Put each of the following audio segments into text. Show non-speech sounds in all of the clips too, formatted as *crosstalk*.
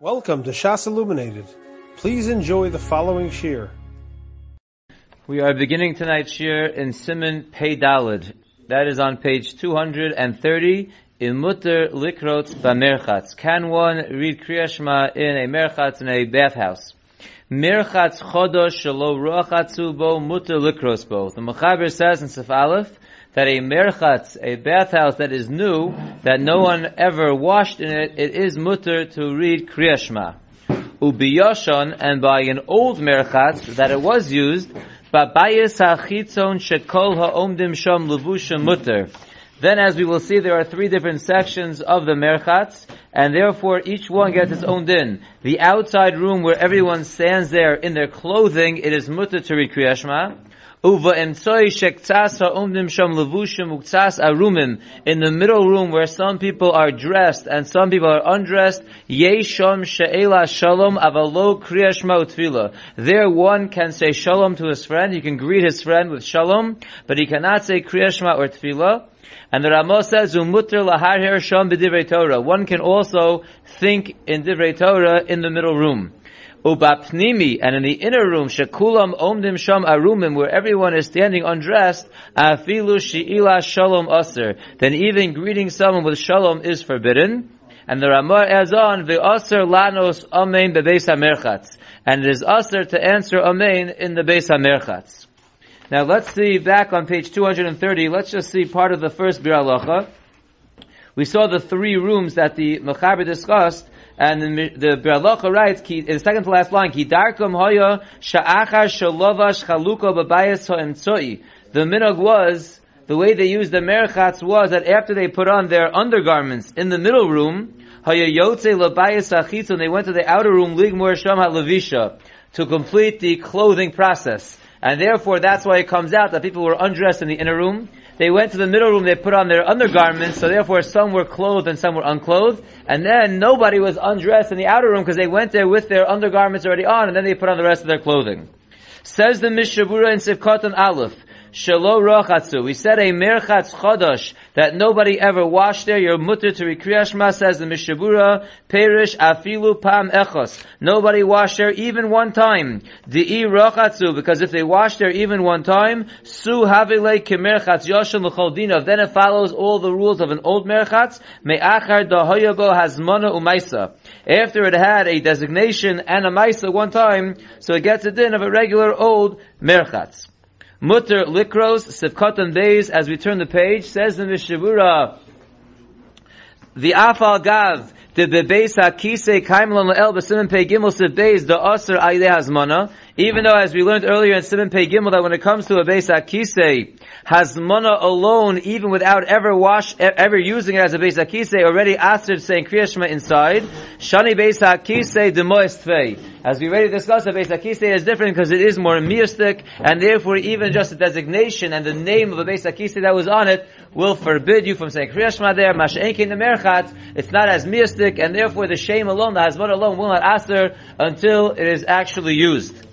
Welcome to Shas Illuminated. Please enjoy the following shir. We are beginning tonight's shir in Siman Pei Dalid. That is on page 230 in Mutter Likrot Bamerchatz. Can one read Kriyashma in a merchatz in a bathhouse? Merchatz chodosh shelo ruachatzu bo mutter likros bo. The Mechaber says in Sif Aleph that a merchatz, a bathhouse that is new, that no one ever washed in it, it is mutter to read Kriyashma. Ubiyashon, and by an old merchatz that it was used, babayis hachitzon shekol ha'omdim sham levusha mutter. Then as we will see, there are three different sections of the merchatz, and therefore each one gets its own din. The outside room where everyone stands there in their clothing, it is mutter to read Kriyashma. Uva emtsoi shektsas ha'omdim sham levushim uktsas arumim. In the middle room where some people are dressed and some people are undressed, yesham she'ela shalom avalo kriyashma utfila. There one can say shalom to his friend, he can greet his friend with shalom, but he cannot say kriyashma or tefillah. And the Ramah says, "Umutter lahar sham b'divrei Torah." One can also think in divrei Torah in the middle room. Ubapnimi, and in the inner room, shekulam omdim sham arumim, where everyone is standing undressed, afilu she'ila shalom aser. Then even greeting someone with shalom is forbidden. And the Ramah adds on, ve'aser lanos amen bebeis hamerchatz. And it is aser to answer amen in the beis hamerchatz. Now let's see back on page 230, let's just see part of the first Biur. We saw the three rooms that the Mechaber discussed, and the, the Biur writes, in the second to last line, Ki darkum hoya sha'achar shalovash chaluka babayas ha'emtsoi. The minog was, the way they used the merchatz was that after they put on their undergarments in the middle room, hoya yotze labayas achitzon, they went to the outer room, ligmor sham levisha, to complete the clothing process. And therefore, that's why it comes out that people were undressed in the inner room. They went to the middle room, they put on their undergarments, so therefore some were clothed and some were unclothed. And then nobody was undressed in the outer room because they went there with their undergarments already on, and then they put on the rest of their clothing. Says the Mishnah Berurah in Sivkot and Aleph, Shalo rachatzu. We said a merchatz chodosh that nobody ever washed there. Your mutter to rekriyashma says the Mishnah Berurah perish afilu pam echos. Nobody washed there even one time. Di'i rachatzu because if they washed there even one time, su havile kemerchatz yoshem l'choldina. Then it follows all the rules of an old merchatz. Me'achar dahoyabo hasmona umaisa. After it had a designation and a maisa one time, so it gets a din of a regular old merchatz. Mutter Likros, Sivkot and Beis, as we turn the page, says the Mishnah Berurah, the Afal Gav, the Bebeis HaKisei Kaimlon La'el B'Siman Pei Gimel Siv Beis, the Aser Aydeh Hazmana, even though as we learned earlier in Siman Pei Gimel that when it comes to a Beis HaKisei, Hazmana alone, even without ever wash, ever using it as a Beis HaKisei, already asked saying Kriyashma inside, Shani Beis HaKisei Demois Tvei. As we already discussed, a Beis HaKisei is different because it is more mystic, and therefore even just the designation and the name of a Beis HaKisei that was on it will forbid you from saying Kriyashma there, Masha'enkin the Merchat, it's not as mystic, and therefore the shame alone, the Hazmana alone will not aster until it is actually used.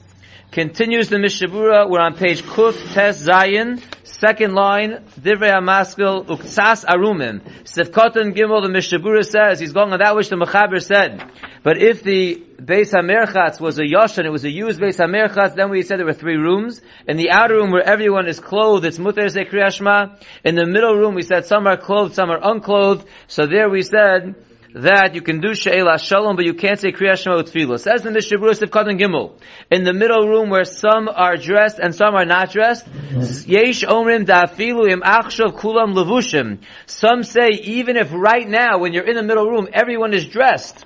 Continues the Mishnah Berurah, we're on page Kuf Tes Zayin, second line, Divrei HaMaskil, Uktsas Arumim. Sivkotan Gimel, the Mishnah Berurah says, he's going on that which the Mechaber said. But if the Beis HaMerchatz was a Yoshan, it was a used Beis HaMerchatz, then we said there were three rooms. In the outer room where everyone is clothed, it's Mutter Se Kriyashma. In the middle room we said some are clothed, some are unclothed. So there we said, that you can do She'ela Shalom, but you can't say Kriya Shema Utfilah. Says the Mishnah Berurah of Katan Gimel. In the middle room where some are dressed and some are not dressed, Yesh Omrim Da'afilu Im Achshav Kulam Levushim. Some say even if right now, when you're in the middle room, everyone is dressed,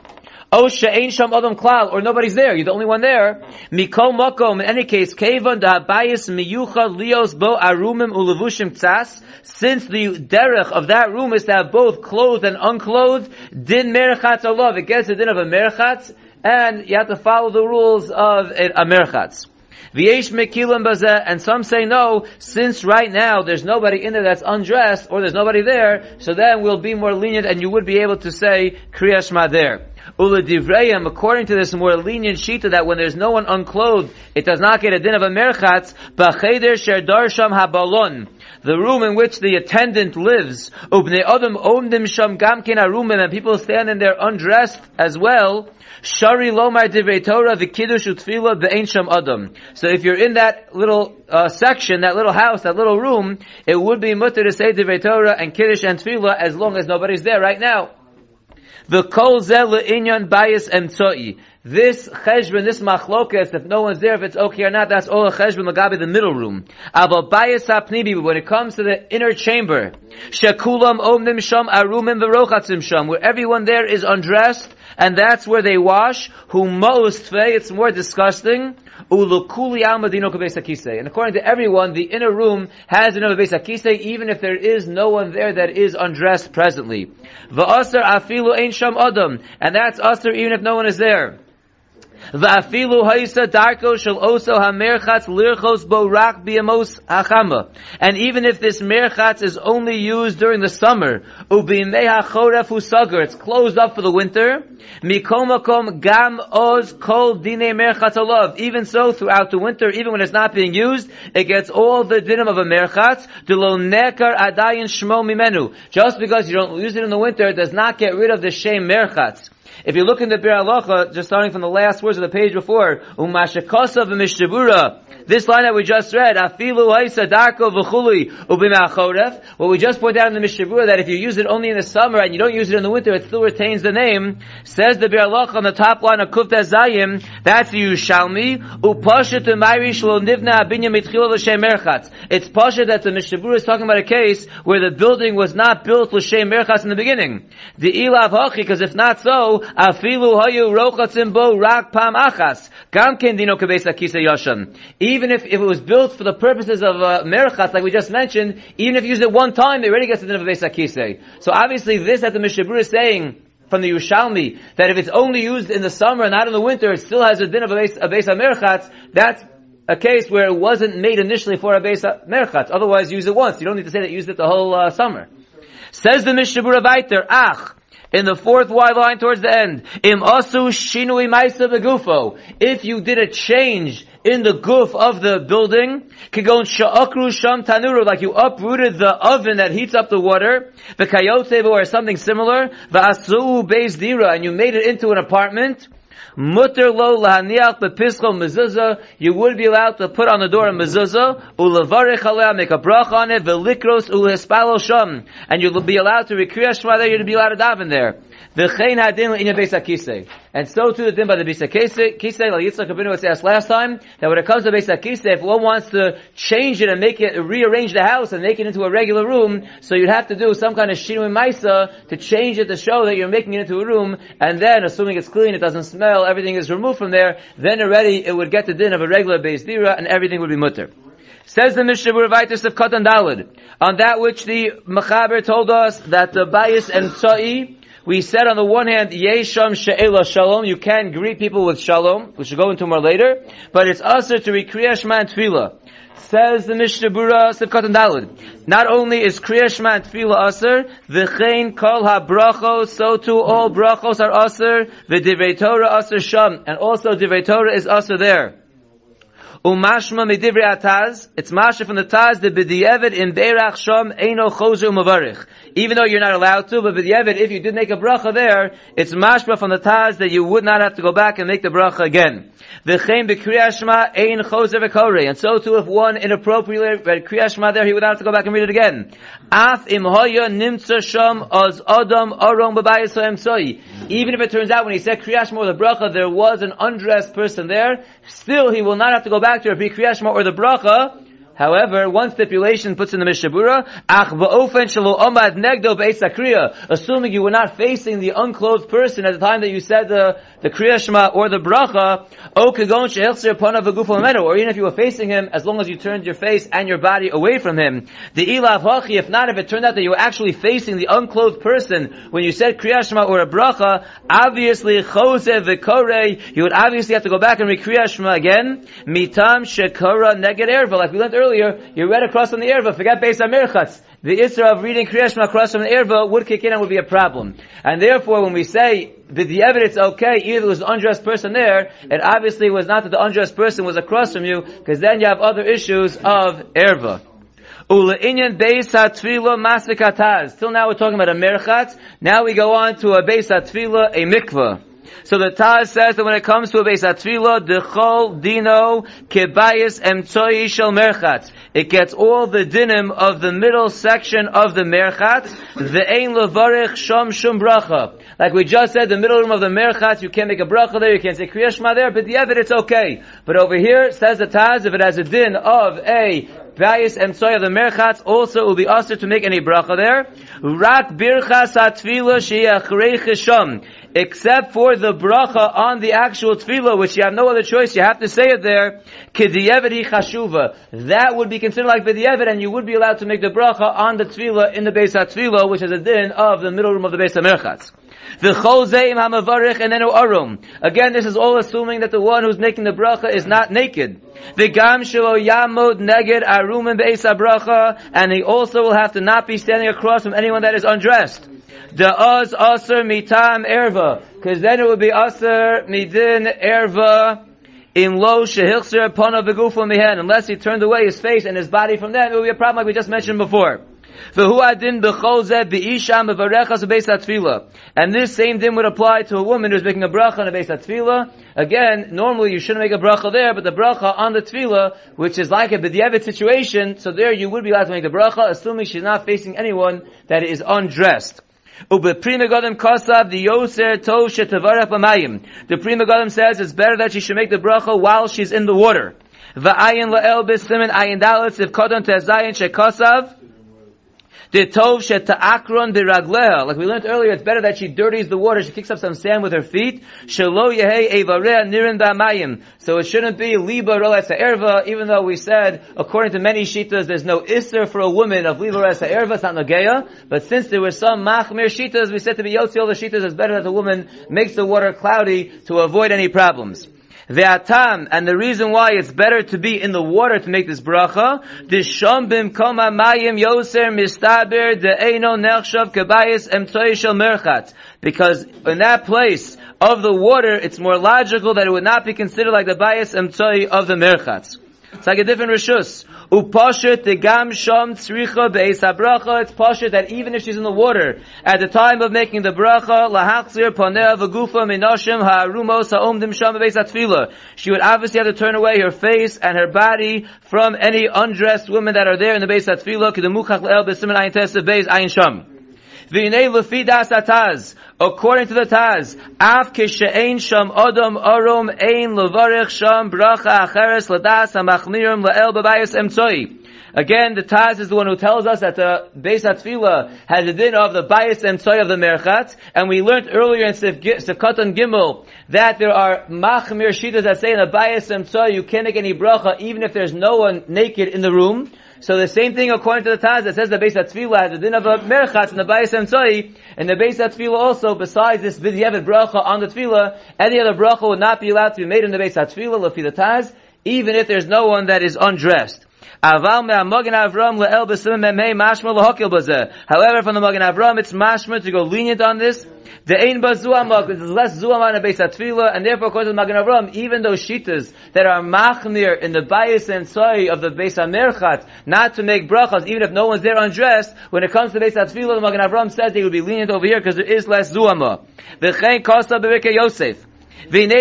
Oh, she'ain sham adam klal, or nobody's there. You're the only one there. Mikol. In any case, kevan da bayis miyucha lios bo arumim tzas. Since the derech of that room is to have both clothed and unclothed, din merchatz alav. It gets the din of a merchatz, and you have to follow the rules of a merchatz. And some say no, since right now there's nobody in there that's undressed, or there's nobody there, so then we'll be more lenient and you would be able to say kriyashma there. Ula divrayim, according to this more lenient shita that when there's no one unclothed, it does not get a din of a merchatz, b'cheder sher habalon. The room in which the attendant lives, ubnei adam omdim sham gamkin arumim, and people stand in there undressed as well, Shari lomar divrei Torah v'kiddush utfila be'ein sham adam. So if you're in that little uh, section, that little house, that little room, it would be mutter to say divrei Torah and kiddush and tefillah as long as nobody's there right now. The kol inyan bias emtzoi. This cheshbon, this machlokas, if no one's there, if it's okay or not, that's all a cheshbon magabi, the middle room. But when it comes to the inner chamber, shekulam omnim sham arumim v'rochatzim sham, where everyone there is undressed, and that's where they wash. Who most it's more disgusting. And according to everyone, the inner room has another besakise, even if there is no one there that is undressed presently. Afilu. And that's asar even if no one is there. Va'afilu ha'isa darko shel oso ha'merchatz lirchos bo rak biamos hachama. And even if this merchatz is only used during the summer, ubimei ha'choref husagar, it's closed up for the winter, mikomakom gam oz kol dine merchatz alav. Even so, throughout the winter, even when it's not being used, it gets all the dinim of a merchatz, lo nekar adayin shmo mimenu. Just because you don't use it in the winter, it does not get rid of the shame merchatz. If you look in the Biur Halacha, just starting from the last words of the page before, Umashakasa v'mishtabura, this line that we just read, Afilu haisa darko v'chuli ubimachoref, what we just pointed out in the Mishnah Berurah, that if you use it only in the summer and you don't use it in the winter, it still retains the name, says the Biur Halacha on the top line of Kufta Zayim, that's Yushalmi, upashet umayrish lo nivna abinya mitchil l'shem merchatz. It's pasha that the Mishnah Berurah is talking about a case where the building was not built l'shem merchatz in the beginning. The ilav hachi, because if not so, afilu hayu rochatzim bo rak pam achas, gam ken dino kebesa kisa. Even if, if it was built for the purposes of uh, like we just mentioned, even if you use it one time, it already gets the din of a Akise. So obviously this that the Mishabur is saying, from the Yushalmi, that if it's only used in the summer and not in the winter, it still has a din of a base, a base merchatz, that's a case where it wasn't made initially for a base merchatz. Otherwise, use it once. You don't need to say that you used it the whole uh, summer. Says the Vaiter, Ach, in the fourth wide line towards the end, Im asu shinui maisa begufo. If you did a change in the goof of the building, kigon sha'akru sham tanuru, like you uprooted the oven that heats up the water, the kayotevo or something similar, va'asu beis dira, and you made it into an apartment, Mutter lo lahaniach bepischol mezuzah. You would be allowed to put on the door a mezuzah, ulavarech aleh, make a brach on it, velikros ulespalo sham. And you'll be allowed to recreate Shema there, you'll be allowed to daven there. V'chein hadin in beis. And so too the din by the beis akise, like Yitzchak Abinu was asked last time, that when it comes to beis if one wants to change it and make it, rearrange the house and make it into a regular room, so you'd have to do some kind of shinu maisa to change it to show that you're making it into a room, and then, assuming it's clean, it doesn't smell, everything is removed from there, then already it would get the din of a regular beis dira, and everything would be mutter. Says the Mishnah Vaitis of Katan Dalid, on that which the Mechaber told us that the bias and Tza'i, we said on the one hand, Yesham She'ela Shalom, you can greet people with Shalom, which we'll go into more later, but it's also to read Kriya Shema and Tefillah. Says the Mishnah Berurah Sivkat and Dalid. Not only is Kriya Shema and Tefillah Aser, V'chein Kol HaBrachos, so too all Brachos are Aser, V'divrei Torah Aser Sham, and also Divrei Torah is Aser there. Umashma medivri ataz. It's masha from the taz. The b'di'evet in beirach sham eino chozer umavarich. Even though you're not allowed to, but b'di'evet, if you did make a bracha there, it's mashma from the taz that you would not have to go back and make the bracha again. V'chein b'kriyashma ein chozer v'korei. And so too, if one inappropriately read kriyashma there, he would have to go back and read it again. Af im hoya nimtza b'bayis ha'emsoi. Even if it turns out when he said kriyashma or the bracha, there was an undressed person there, still he will not have to go back to Rabbi Kriyashma or the bracha, However, one stipulation puts in the Mishnah Berurah, ach ba'ofen shelo omad negdo be'esakriya, assuming you were not facing the unclothed person at the time that you said the, the Kriya Shema or the bracha, o kagon she'elzer panav v'gufo or even if you were facing him, as long as you turned your face and your body away from him. The ilav hachi, if not, if it turned out that you were actually facing the unclothed person when you said Kriya Shema or a bracha, obviously chose v'korei, you would obviously have to go back and read Kriya Shema again, mitam shekara neged erva, like we learned earlier, you read across on the erva, forget Beis HaMirchatz. the Isra of reading Kriyash across from the Erva would kick in and would be a problem. And therefore, when we say that the evidence okay, either was an undressed person there, it obviously was not that the undressed person was across from you, because then you have other issues of Erva. Till now we're talking about a merchat. Now we go on to a beis ha-tfila, a mikvah. So the Taz says that when it comes to a Beis HaTfilah, Dechol Dino Kebayis Emtsoi Shel. It gets all the dinim of the middle section of the Merchat, the Ein Levarich Shom Shum Bracha. Like we just said, the middle room of the Merchat, you can't make a bracha there, you can't say Kriyashma there, but the evidence it's okay. But over here, says the Taz, if it has a din of a Bayis Emtsoi of the Merchat, also will be asked to make any bracha there. Rak Birchas HaTfilah She'achrei Chisham except for the bracha on the actual tefillah, which you have no other choice, you have to say it there, kidiyevedi chashuva. That would be considered like vidiyeved, and you would be allowed to make the bracha on the tefillah in the Beis HaTefillah, which is a din of the middle room of the Beis HaMerchatz. The hamavarich and then arum. Again, this is all assuming that the one who's making the bracha is not naked. The gam shelo yamod neged arum and beis bracha, and he also will have to not be standing across from anyone that is undressed. The oz aser mitam erva, because then it would be aser midin erva in lo shehilser pana begufa mihen, unless he turned away his face and his body from that, it would be a problem like we just mentioned before. And this same din would apply to a woman who's making a bracha on a base tefillah. Again, normally you shouldn't make a bracha there, but the bracha on the tefillah, which is like a b'diavad situation, so there you would be allowed to make the bracha, assuming she's not facing anyone that is undressed. The Pri Megadim says it's better that she should make the bracha while she's in the water. Va'ayin la'el b'simin ayin dalit if kodon tezayin shekosav Like we learned earlier, it's better that she dirties the water. She kicks up some sand with her feet. So it shouldn't be liba ro'esa erva, even though we said, according to many shitas, there's no isser for a woman of liba ro'esa erva. It's not nageya. But since there were some machmir shitas, we said to be yotzi all the shitas, it's better that the woman makes the water cloudy to avoid any problems. The atam, and the reason why it's better to be in the water to make this bracha, the shambim koma mayim yoser mistaber de eino nechshav kabayis emtoy shel merchat. Because in that place of the water, it's more logical that it would not be considered like the bias emtoy of the merchat. It's like a different rishus. The gam sham tzricha beis habracha. It's pashit that even if she's in the water at the time of making the bracha, lahachzir paneh v'gufa minashim ha'arumos ha'omdim sham beis hatfila. She would obviously have to turn away her face and her body from any undressed women that are there in the beis hatfila. Kidemuchach le'el b'simen ayin teseh beis ayin sham. V'inei lefidas ataz. According to the Taz, af kishe'ein sham adam arom ein levarich sham bracha acheres ladas hamachmirim la'el b'bayis emtzoi. Again, the Taz is the one who tells us that the Beis HaTfilah has a din of the bias and of the Merchat, and we learned earlier in Sefkat and Gimel that there are machmir shitas that say in the bias and you can't make any bracha even if there's no one naked in the room. So the same thing according to the Taz that says the Beis HaTfilah has a din of a merchatz and the Bayis Emtzoi, and the Beis HaTfilah also, besides this Vidyevet bracha on the Tfilah, any other bracha would not be allowed to be made in the Beis HaTfilah, Lefi the Taz, even if there's no one that is undressed. Aval me'amogen Avram le'el b'sim memei mashma l'hokil bazeh. However, from the Magen Avram, it's mashma to go lenient on this. The ein bazuamak, there's less zuaman in Beis HaTfilah, and therefore, to the Magen Avram, even those shitas that are machmir in the bias and soy of the Beis HaMerchat, not to make brachas, even if no one's there undressed, when it comes to Beis HaTfilah, the Magen Avram says they would be lenient over here because there is less zuama. The chen kosta b'rike Yosef. However, in a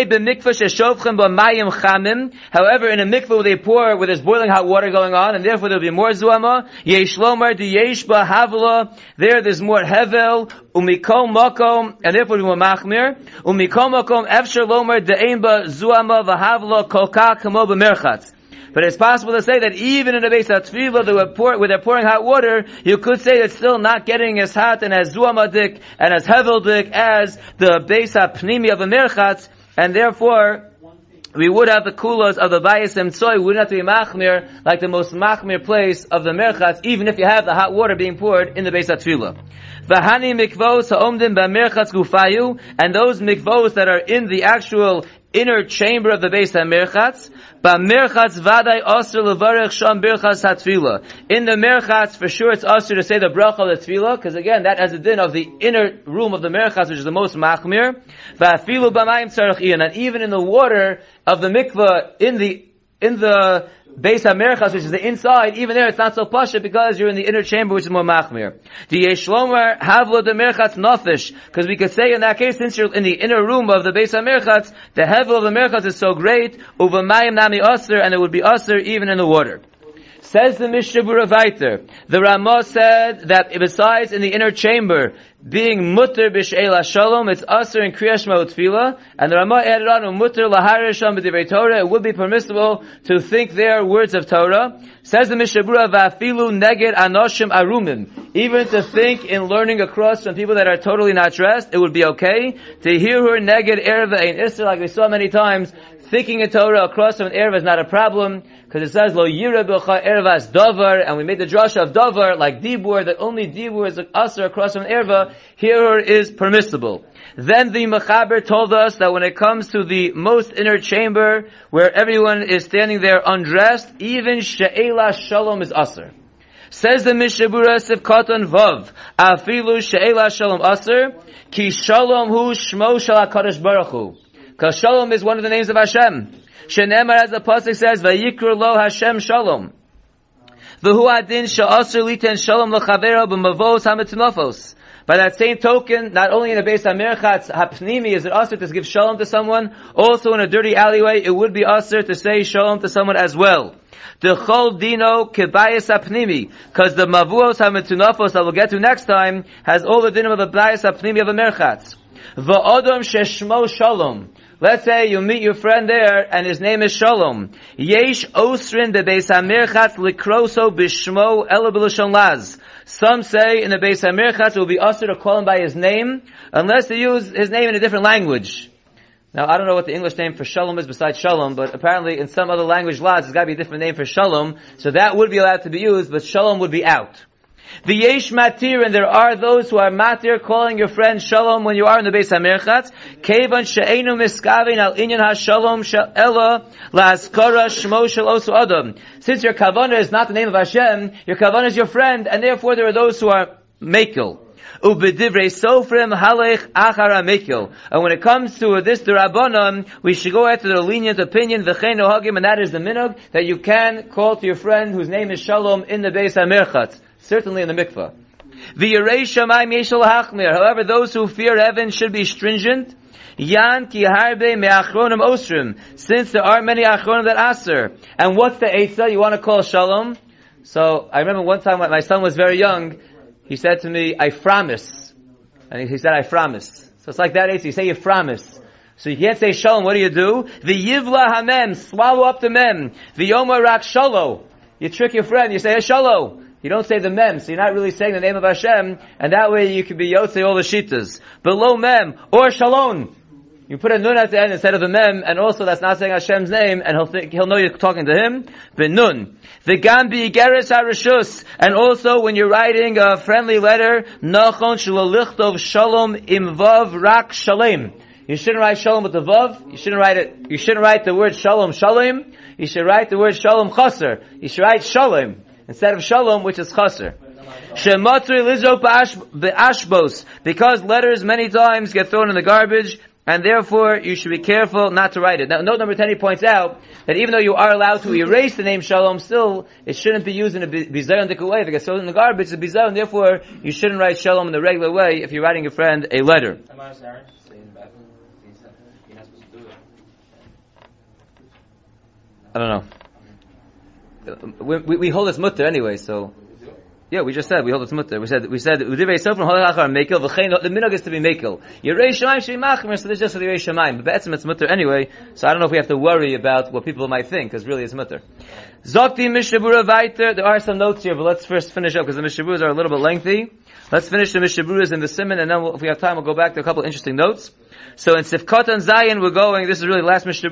mikvah where they pour, where there's boiling hot water going on, and therefore there'll be more zuama, yesh lomar di yesh ba havla, there there's more hevel, umikom makom, and therefore more machmir, umikom makom efsher lomar de ein ba zuama v'havla kolka kamo b'merchatz. But it's possible to say that even in the base of tefillah, pour, where they're pouring hot water, you could say it's still not getting as hot and as zuamadik and as heveldik as the base of pnimi of a merchatz, and therefore, we would have the kulas of the bayis and soy, we wouldn't be machmir, like the most machmir place of the merchatz, even if you have the hot water being poured in the base of tefillah. V'hani mikvos ha'omdim ba'merchatz gufayu, and those mikvos that are in the actual inner chamber of the base HaMerchatz, B'merchatz vadai asr levarech sham birchas hatfila. In the merchatz, for sure it's asr to say the bracha of the tefillah, because again, that has a din of the inner room of the merchatz, which is the most machmir. V'afilu b'mayim tzarech and even in the water of the mikvah, in the in the Beis HaMerchas, which is the inside, even there it's not so pasha because you're in the inner chamber, which is more machmir. The Yeshlomer havlo the merchatz nafish, because we could say in that case, since you're in the inner room of the Beis HaMerchatz, the hevel of the merchatz is so great, uvamayim nami aser, and it would be aser even in the water. Says the Mishnah Berurah Viter, the Ramah said that besides in the inner chamber, being mutter b'she'el shalom, it's aser in kriyash tefillah, and the Ramah added on, mutter laharisham b'divrei Torah, it would be permissible to think their words of Torah. Says the Mishnah Berurah, va'afilu neged anoshim arumim. Even to think in learning across from people that are totally not dressed, it would be okay. To hear her neged erva in Israel, like we saw many times, thinking a Torah across from an erva is not a problem because it says lo yira b'cha ervas davar, and we made the drasha of davar like dibur that only dibur is usher across from erva. Here is permissible. Then the Mechaber told us that when it comes to the most inner chamber, where everyone is standing there undressed, even she'ela shalom is usher. Says the Mishnah Berurah Sivkatan Vav, Afilu she'ela shalom usher, ki shalom hu shmo shal HaKadosh Baruch Hu. Because shalom is one of the names of Hashem. Shenemar, as the pasuk says, "Vayikru lo Hashem Shalom." V'hu adin she'asr liten shalom lechavero b'mavos hametnofos. By that same token, not only in the base Amirchatz hapnimi is it usher to give shalom to someone, also in a dirty alleyway, it would be usher to say shalom to someone as well. The chol dino kebayis apnimi, because the mavuos hametunafos that we'll get to next time has all the dinim of the bayis apnimi of a merchatz. Va'odom sheshmo shalom. Let's say you meet your friend there and his name is Shalom. Yesh osrin de Beis Hamirchatz likroso bishmo ela laz. Some say in the Beis Hamirchatz it will be usher to call him by his name unless they use his name in a different language. Now, I don't know what the English name for Shalom is besides Shalom, but apparently in some other language laws, there's got to be a different name for Shalom, so that would be allowed to be used, but Shalom would be out. The yesh matir, and there are those who are matir calling your friend shalom when you are in the base hamerchatz. Kevan she'enu miskavin al inyan ha-shalom ella la'askara shmo shel osu adam. Since your kavana is not the name of Hashem, your kavana is your friend, and therefore there are those who are makel. And when it comes to this derabanan, we should go after the lenient opinion, and that is the minog, that you can call to your friend whose name is Shalom in the base Hamerchatz certainly in the mikvah. However, those who fear heaven should be stringent. Yan ki harbe me'achronim osrim. Since there are many achronim that aser. And what's the Eitzah you want to call shalom? So, I remember one time when my son was very young, he said to me, I promise. And he said, I promise. So it's like that Eitzah. You say you promise. So you can't say shalom, what do you do? The yivla hamem, swallow up the mem. The yomar rak shalo. You trick your friend, you say, shalom. You don't say the mem, so you're not really saying the name of Hashem, and that way you can be yotze all the shitas. Below mem, or shalom. You put a nun at the end instead of the mem, and also that's not saying Hashem's name, and he'll think, he'll know you're talking to him. Bin Nun. The gambi geres harishus, and also when you're writing a friendly letter, nachon shalolichtov shalom imvav rak shalem. You shouldn't write shalom with the vav. You shouldn't write it. You shouldn't write the word shalom shalom. You should write the word shalom chaser. You should write shalom instead of shalom, which is chaser. Shematri lizok be'ashbos, because letters many times get thrown in the garbage, and therefore you should be careful not to write it. Now, note number 10, he points out that even though you are allowed to erase the name Shalom, still, it shouldn't be used in a bizayon way. If it gets thrown in the garbage, it's a bizayon, therefore you shouldn't write Shalom in the regular way if you're writing a friend a letter. I don't know we, we, hold this mutter anyway, so. Yeah, we just said we hold it's mutter. We said we said udivrei sofrim holach achar mekel v'chein the minog is to be mekel. Yerei shemaim should be so there's just the yerei shemaim. But be'etzim it's mutter anyway, so I don't know if we have to worry about what people might think, because really it's mutter. Zokti mishabura vayter. There are some notes here, but let's first finish up because the mishaburas are a little bit lengthy. Let's finish the mishaburas in the simon, and then we'll, if we have time, we'll go back to a couple interesting notes. So in Sifkot and Zion, we're going, this is really the last Mishnah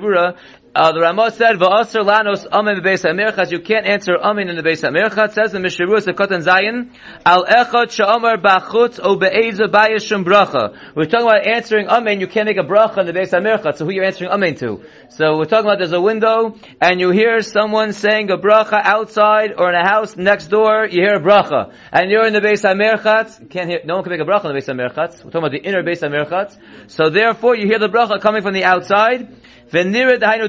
uh, the Ramah said, "Va'aser lanos amen bebeis hamirchatz." You can't answer amen in the beis hamirchatz. Says the Mishnah Berurah Sekot Zion, "Al echad she'amar bachutz o be'eza bayishum bracha." We're talking about answering amen. You can't make a bracha in the beis hamirchatz. So who you're answering amen to? So we're talking about there's a window and you hear someone saying a bracha outside or in a house next door. You hear a bracha and you're in the beis hamirchatz. You can't hear. No one can make a bracha in the beis hamirchatz. We're talking about the inner beis hamirchatz. So therefore, you hear the bracha coming from the outside. We're talking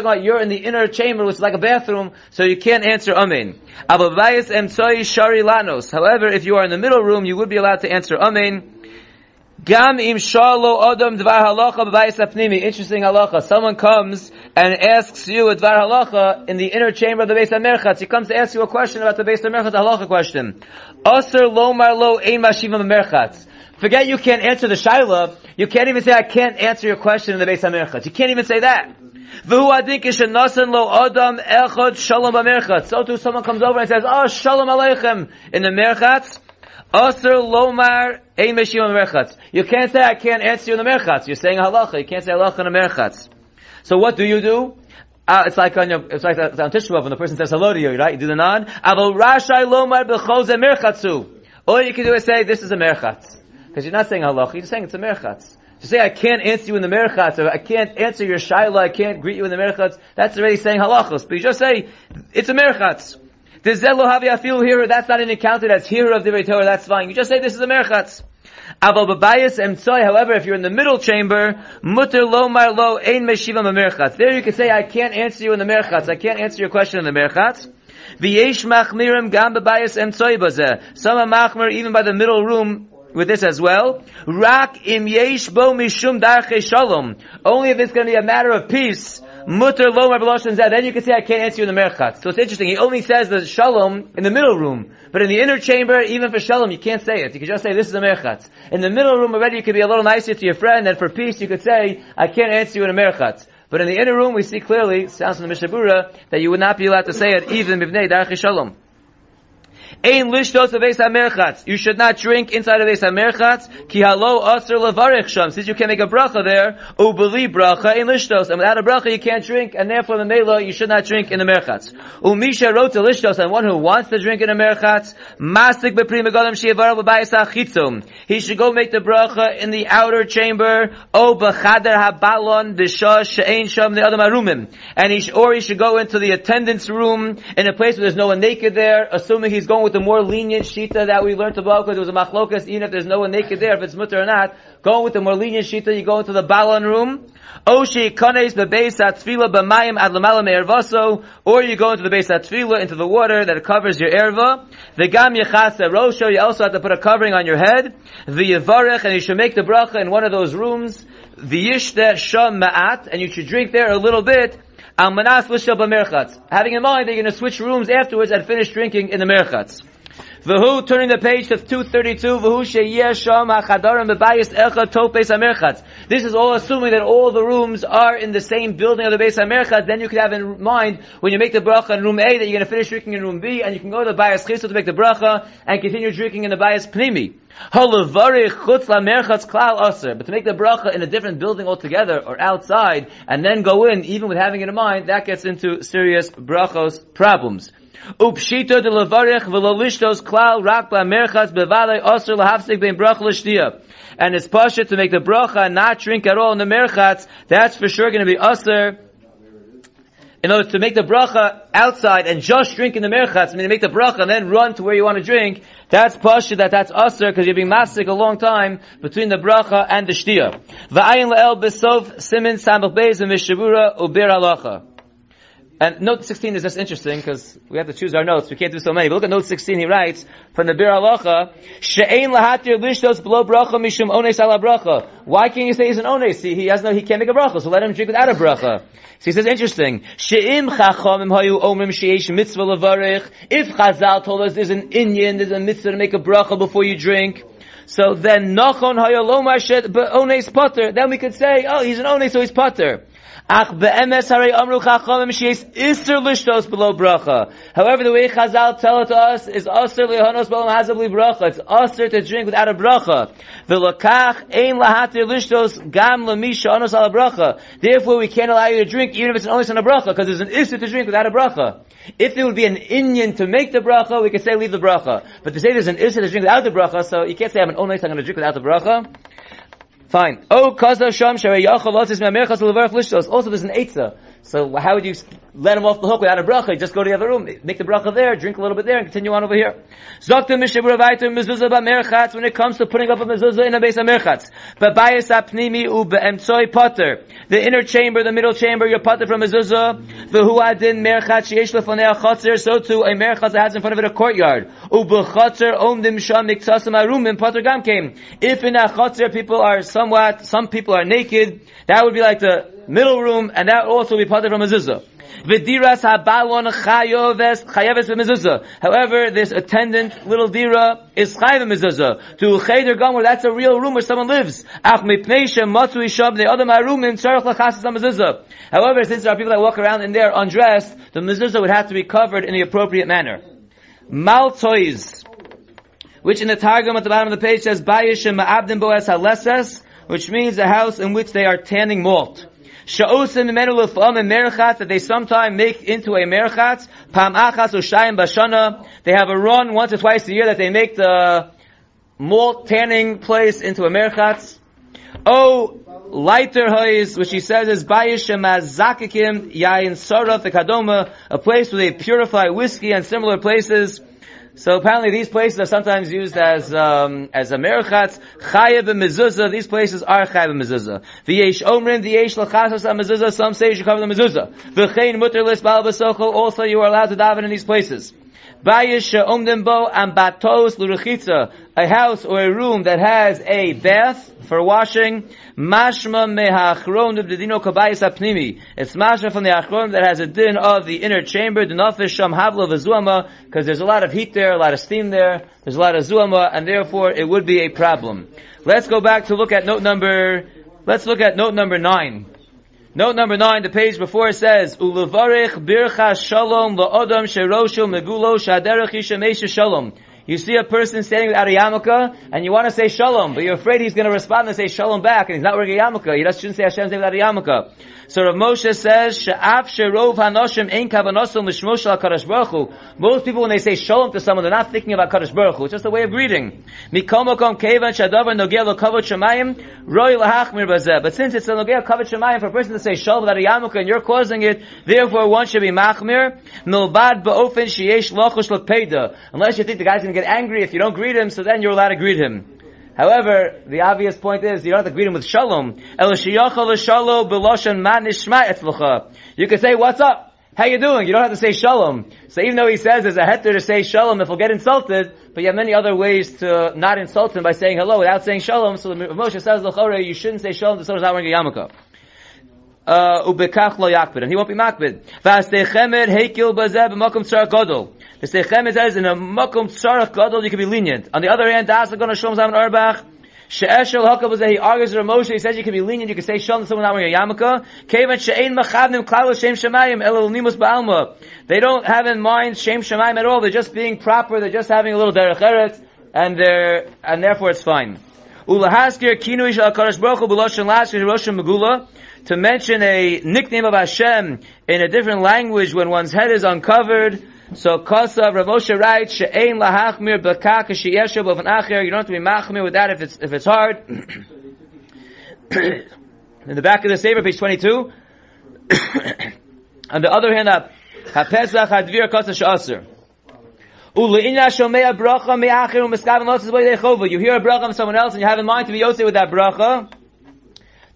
about you're in the inner chamber, which is like a bathroom, so you can't answer amen. However, if you are in the middle room, you would be allowed to answer amen. Gam im shalo adam dvar halacha b'bayis apnimi. Interesting halacha. Someone comes and asks you a dvar halacha in the inner chamber of the Beis HaMerchatz. He comes to ask you a question about the Beis HaMerchatz, halacha question. Aser lo mar lo ein mashiva merchatz. Forget you can't answer the shaila. You can't even say, I can't answer your question in the Beis HaMerchatz. You can't even say that. So too someone comes over and says, oh, shalom aleichem in the merchatz. Aser lomar. You can't say, I can't answer you in the merchatz. You're saying halacha. You can't say halacha in the merchatz. So what do you do? Uh, it's like on your, it's like on Tisha B'Av when the person says hello to you, right? You do the nod. Aval rashai lomar merchatzu. All you can do is say, this is a merchatz. Because you're not saying halacha, you're saying it's a merchatz. To say I can't answer you in the merchatz, or I can't answer your shaila, I can't greet you in the merchatz, that's already saying halachos. But you just say, it's a merchatz. The zelo havi afilu here, that's not an encounter, that's here of the Torah, that's fine. You just say this is a merchatz. Aval babayas emtsoy, however, if you're in the middle chamber, mutter lo mar lo ein meshiva merchatz. There you can say, I can't answer you in the merchatz, I can't answer your question in the merchatz. V'yesh machmirim gam. Some are machmir even by the middle room, with this as well. Rak im yesh bo mishum shalom. Only if it's going to be a matter of peace. Mutter lo. Then you can say I can't answer you in the merchat. So it's interesting. He only says the shalom in the middle room, but in the inner chamber, even for shalom, you can't say it. You can just say this is a merchat. In the middle room already, you could be a little nicer to your friend, and for peace, you could say I can't answer you in a merchat. But in the inner room, we see clearly, sounds from the Mishnah Berurah, that you would not be allowed to say it even b'vnei darche shalom. Ein lishtos of Eis. You should not drink inside of Eis HaMerchatz. Ki halo aser levarech sham. Since you can't make a bracha there, ubeli bracha ein lishtos. And without a bracha you can't drink, and therefore the mela you should not drink in the merchatz. Umisha wrote to lishtos, and one who wants to drink in the merchatz, masik bepri megalim shiavaru b'bayis achitzum. He should go make the bracha in the outer chamber, o b'chader habalon b'shah she'ein sham the other marumim. And he, or he should go into the attendance room in a place where there's no one naked there, assuming he's going with the more lenient shita that we learned above because there was a machlokas, even if there's no one naked there, if it's mutter or not, going with the more lenient shita, you go into the balon room, Oshi kanes bebeis atfila b'mayim ad lamala me'ervaso, or you go into the base atfila, into the water that covers your erva. V'gam yechasa rosho, you also have to put a covering on your head. the V'yevarech, and you should make the bracha in one of those rooms. V'yishte sham ma'at, and you should drink there a little bit. Almanas l'shel b'merchatz. Having in mind that you're going to switch rooms afterwards and finish drinking in the merchatz. V'hu, turning the page to 232, v'hu sheyeh sham ha'chadarim b'bayis echa topes ha'merchatz. This is all assuming that all the rooms are in the same building of the base ha'merchatz, then you could have in mind, when you make the bracha in room A, that you're going to finish drinking in room B, and you can go to the bayis chisel to make the bracha, and continue drinking in the bayis pnimi. Halavari chutz lamerchatz klal aser. But to make the bracha in a different building altogether or outside and then go in, even with having it in mind, that gets into serious brachos problems. De levarich klal rak bevale osir brach. And it's pasha to make the bracha and not drink at all in the merchatz, that's for sure going to be usher in order to make the bracha outside and just drink in the merchatz, I mean to make the bracha and then run to where you want to drink, that's pasha, that that's usr, because you're being masik a long time between the bracha and the shtia. V'ayin la'el besov simin samach beis and mishavura ubir halacha. And note 16 is just interesting because we have to choose our notes. We can't do so many. But look at note 16. He writes from the Biur Halacha, "She'ein lahatir lishtos below bracha mishum ones ala bracha." Why can't you say he's an ones? He, he has no, he can't make a bracha, so let him drink without a bracha. So he says, interesting. She'im chachamim hayu omrim she'esh mitzvah levarich. If Chazal told us there's an Indian, there's a mitzvah to make a bracha before you drink. So then, nachon hayalom hashet ones potter. Then we could say, oh, he's an ones, so he's potter. Ach be'emes harei amru chachamim sheis iser lishtos below bracha. However, the way Chazal tell it to us is aser lehonos below hazab bracha. It's aser to drink without a bracha. Ein lahatir lishtos gam anos ala bracha. Therefore, we can't allow you to drink even if it's only on a bracha, because there's an iser to drink without a bracha. If there would be an Indian to make the bracha, we could say leave the bracha. But to say there's an iser to drink without the bracha, so you can't say I'm an only I'm going to drink without the bracha. Fine. Oh, kazav sham shere yachal lotis me'amerchas levarach lishtos. Also, there's an eitzah. So how would you let him off the hook without a bracha? Just go to the other room, make the bracha there, drink a little bit there, and continue on over here. When it comes to putting up a mezuzah in a base of merchatz. The inner chamber, the middle chamber, you're potter from mezuzah. V'hu adin merchatz sheyesh lefonei achotzer. So too, a merchatz that has in front of it a courtyard. U b'chotzer omdim sham miktsasam arumim potter gam came. If in a chotzer people are somewhat, some people are naked, that would be like the middle room, and that also be parted from mezuzah. V'diras habalon chayoves chayeves b'mezuzah. However, this attendant little dira is chayev b'mezuzah. To cheder gomer, that's a real room where someone lives. Ach mipnei shematu ishab the other marumim tzarech lachasas mezuzah. However, since there are people that walk around in there undressed, the mezuzah would have to be covered in the appropriate manner. Maltois, which in the Targum at the bottom of the page says Bayishim Ma'abdim Boas Haleses, which means a house in which they are tanning malt. Sha'osim imenu merchatz that they sometimes make into a merchatz. Pam achas u'shayim bashana. They have a run once or twice a year that they make the malt tanning place into a merchatz. Oh, lighter hoys, which he says is bayishem azakikim yain saraf the kadoma, a place where they purify whiskey and similar places. So apparently these places are sometimes used as um, as a merchatz. Chayev and mezuzah. These places are chayev and mezuzah. V'yesh omrim v'yesh lachasas mezuzah. Some say you should cover the mezuzah. V'chein mutter lis bal. Also you are allowed to daven in these places. A house or a room that has a bath for washing. Mashma mehachron of the dino kabayis apnimi. It's mashma from the achron that has a din of the inner chamber. The nafish sham havla v'zuama because there's a lot of heat there, a lot of steam there. There's a lot of zuama, and therefore it would be a problem. Let's go back to look at note number. Let's look at note number nine. Note number nine, the page before says, Ulevarech bircha shalom la'odam sherosho megulo shaderech ishamesha shalom. You see a person standing without a yarmulke, and you want to say shalom, but you're afraid he's going to respond and say shalom back, and he's not wearing a yarmulke. He just shouldn't say Hashem's name without a yarmulke. So Rav Moshe says, sherov hanoshim ein al Kadosh Baruch Hu. Most people, when they say shalom to someone, they're not thinking about Kadosh Baruch Hu. It's just a way of greeting. Mikom okom kevan shadavar nogel lo kavod shemayim, lahachmir bazeh. But since it's a nogel kavod shemayim for a person to say shalom without a yarmulke, and you're causing it, therefore one should be machmir, milbad ba'ofen sheyesh lochosh lepeda. Unless you think the guy's going to get angry if you don't greet him, so then you're allowed to greet him. However, the obvious point is you don't have to greet him with shalom. You can say, what's up? How you doing? You don't have to say shalom. So even though he says there's a heter to say shalom if he'll get insulted, but you have many other ways to not insult him by saying hello without saying shalom. So Moshe says, you shouldn't say shalom to someone who's not wearing a yarmulke. Uh, ubekach lo yakbid, and he won't be makbid. V'astechemed heikil bazeh b'makom tzar gadol. Says in a makom tzarach gadol you can be lenient. On the other hand, Das going to Shlomo Zalman Auerbach. She'eshel Hakav was he argues with Moshe. He says you can be lenient. You can say shalom to someone not wearing a yarmulke. She'ein klal shem shemayim nimus ba'alma. They don't have in mind shem shemayim at all. They're just being proper. They're just having a little derech eretz, and they're and therefore it's fine. Ulahaskir Baruch Hu b'loshen to mention a nickname of Hashem in a different language when one's head is uncovered. So Kosa Rav Moshe writes she'ein lahachmir b'kaka she'yeshav of an acher. You don't have to be machmir with that if it's if it's hard. *coughs* in the back of the Sefer, page twenty-two. *coughs* On the other hand, hapesach hadvir kosa she'aser. You hear a bracha from someone else and you have in mind to be yosef with that bracha.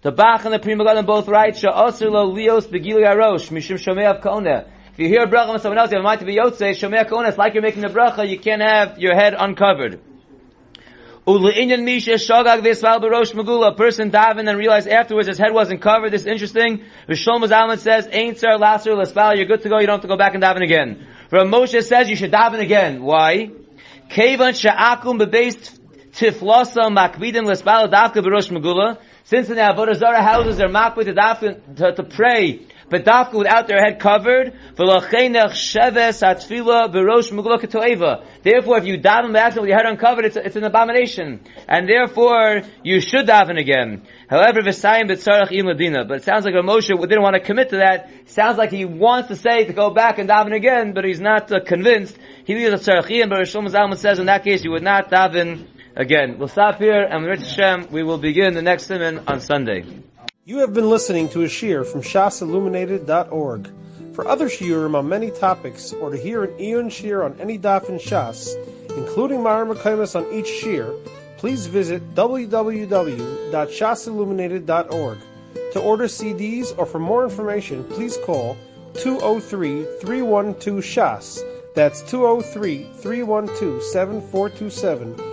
The Bach and the Pri Megadim both write, Sha'asir lo lios begili arosh, mishum shomei kaona. If you hear a bracha from someone else, you have a mind to be yotzei, shomei kaona, it's like you're making a bracha, you can't have your head uncovered. Ule'inyan misha shogag v'yisval b'rosh megula. A person daven and realized afterwards his head wasn't covered. This is interesting. Rishon Zalman says, Ain't sir lasser l'spal, you're good to go, you don't have to go back and daven again. Rav Moshe says you should daven again. Why? Kevan sha'akum bebeist tiflosa makvidim l'spal davka b'rosh megula. Since in the Avodah Zarah houses are makbid to, daf- to, to pray, but dafka without their head covered, Therefore, if you daven with your head uncovered, it's, it's an abomination. And therefore, you should daven again. However. But it sounds like Moshe didn't want to commit to that. Sounds like he wants to say to go back and daven again, but he's not uh, convinced. He leaves a tzarachim, but Rishon Zalman says in that case you would not daven again. We'll stop here, and with Hashem, we will begin the next sermon on Sunday. You have been listening to a shear from shasilluminated.org. For other shiurim on many topics, or to hear an Eon shear on any daf in Shas, including Mara Mekaimas on each shear, please visit www.shasilluminated.org. To order CDs or for more information, please call 203-312-SHAS. That's 203-312-7427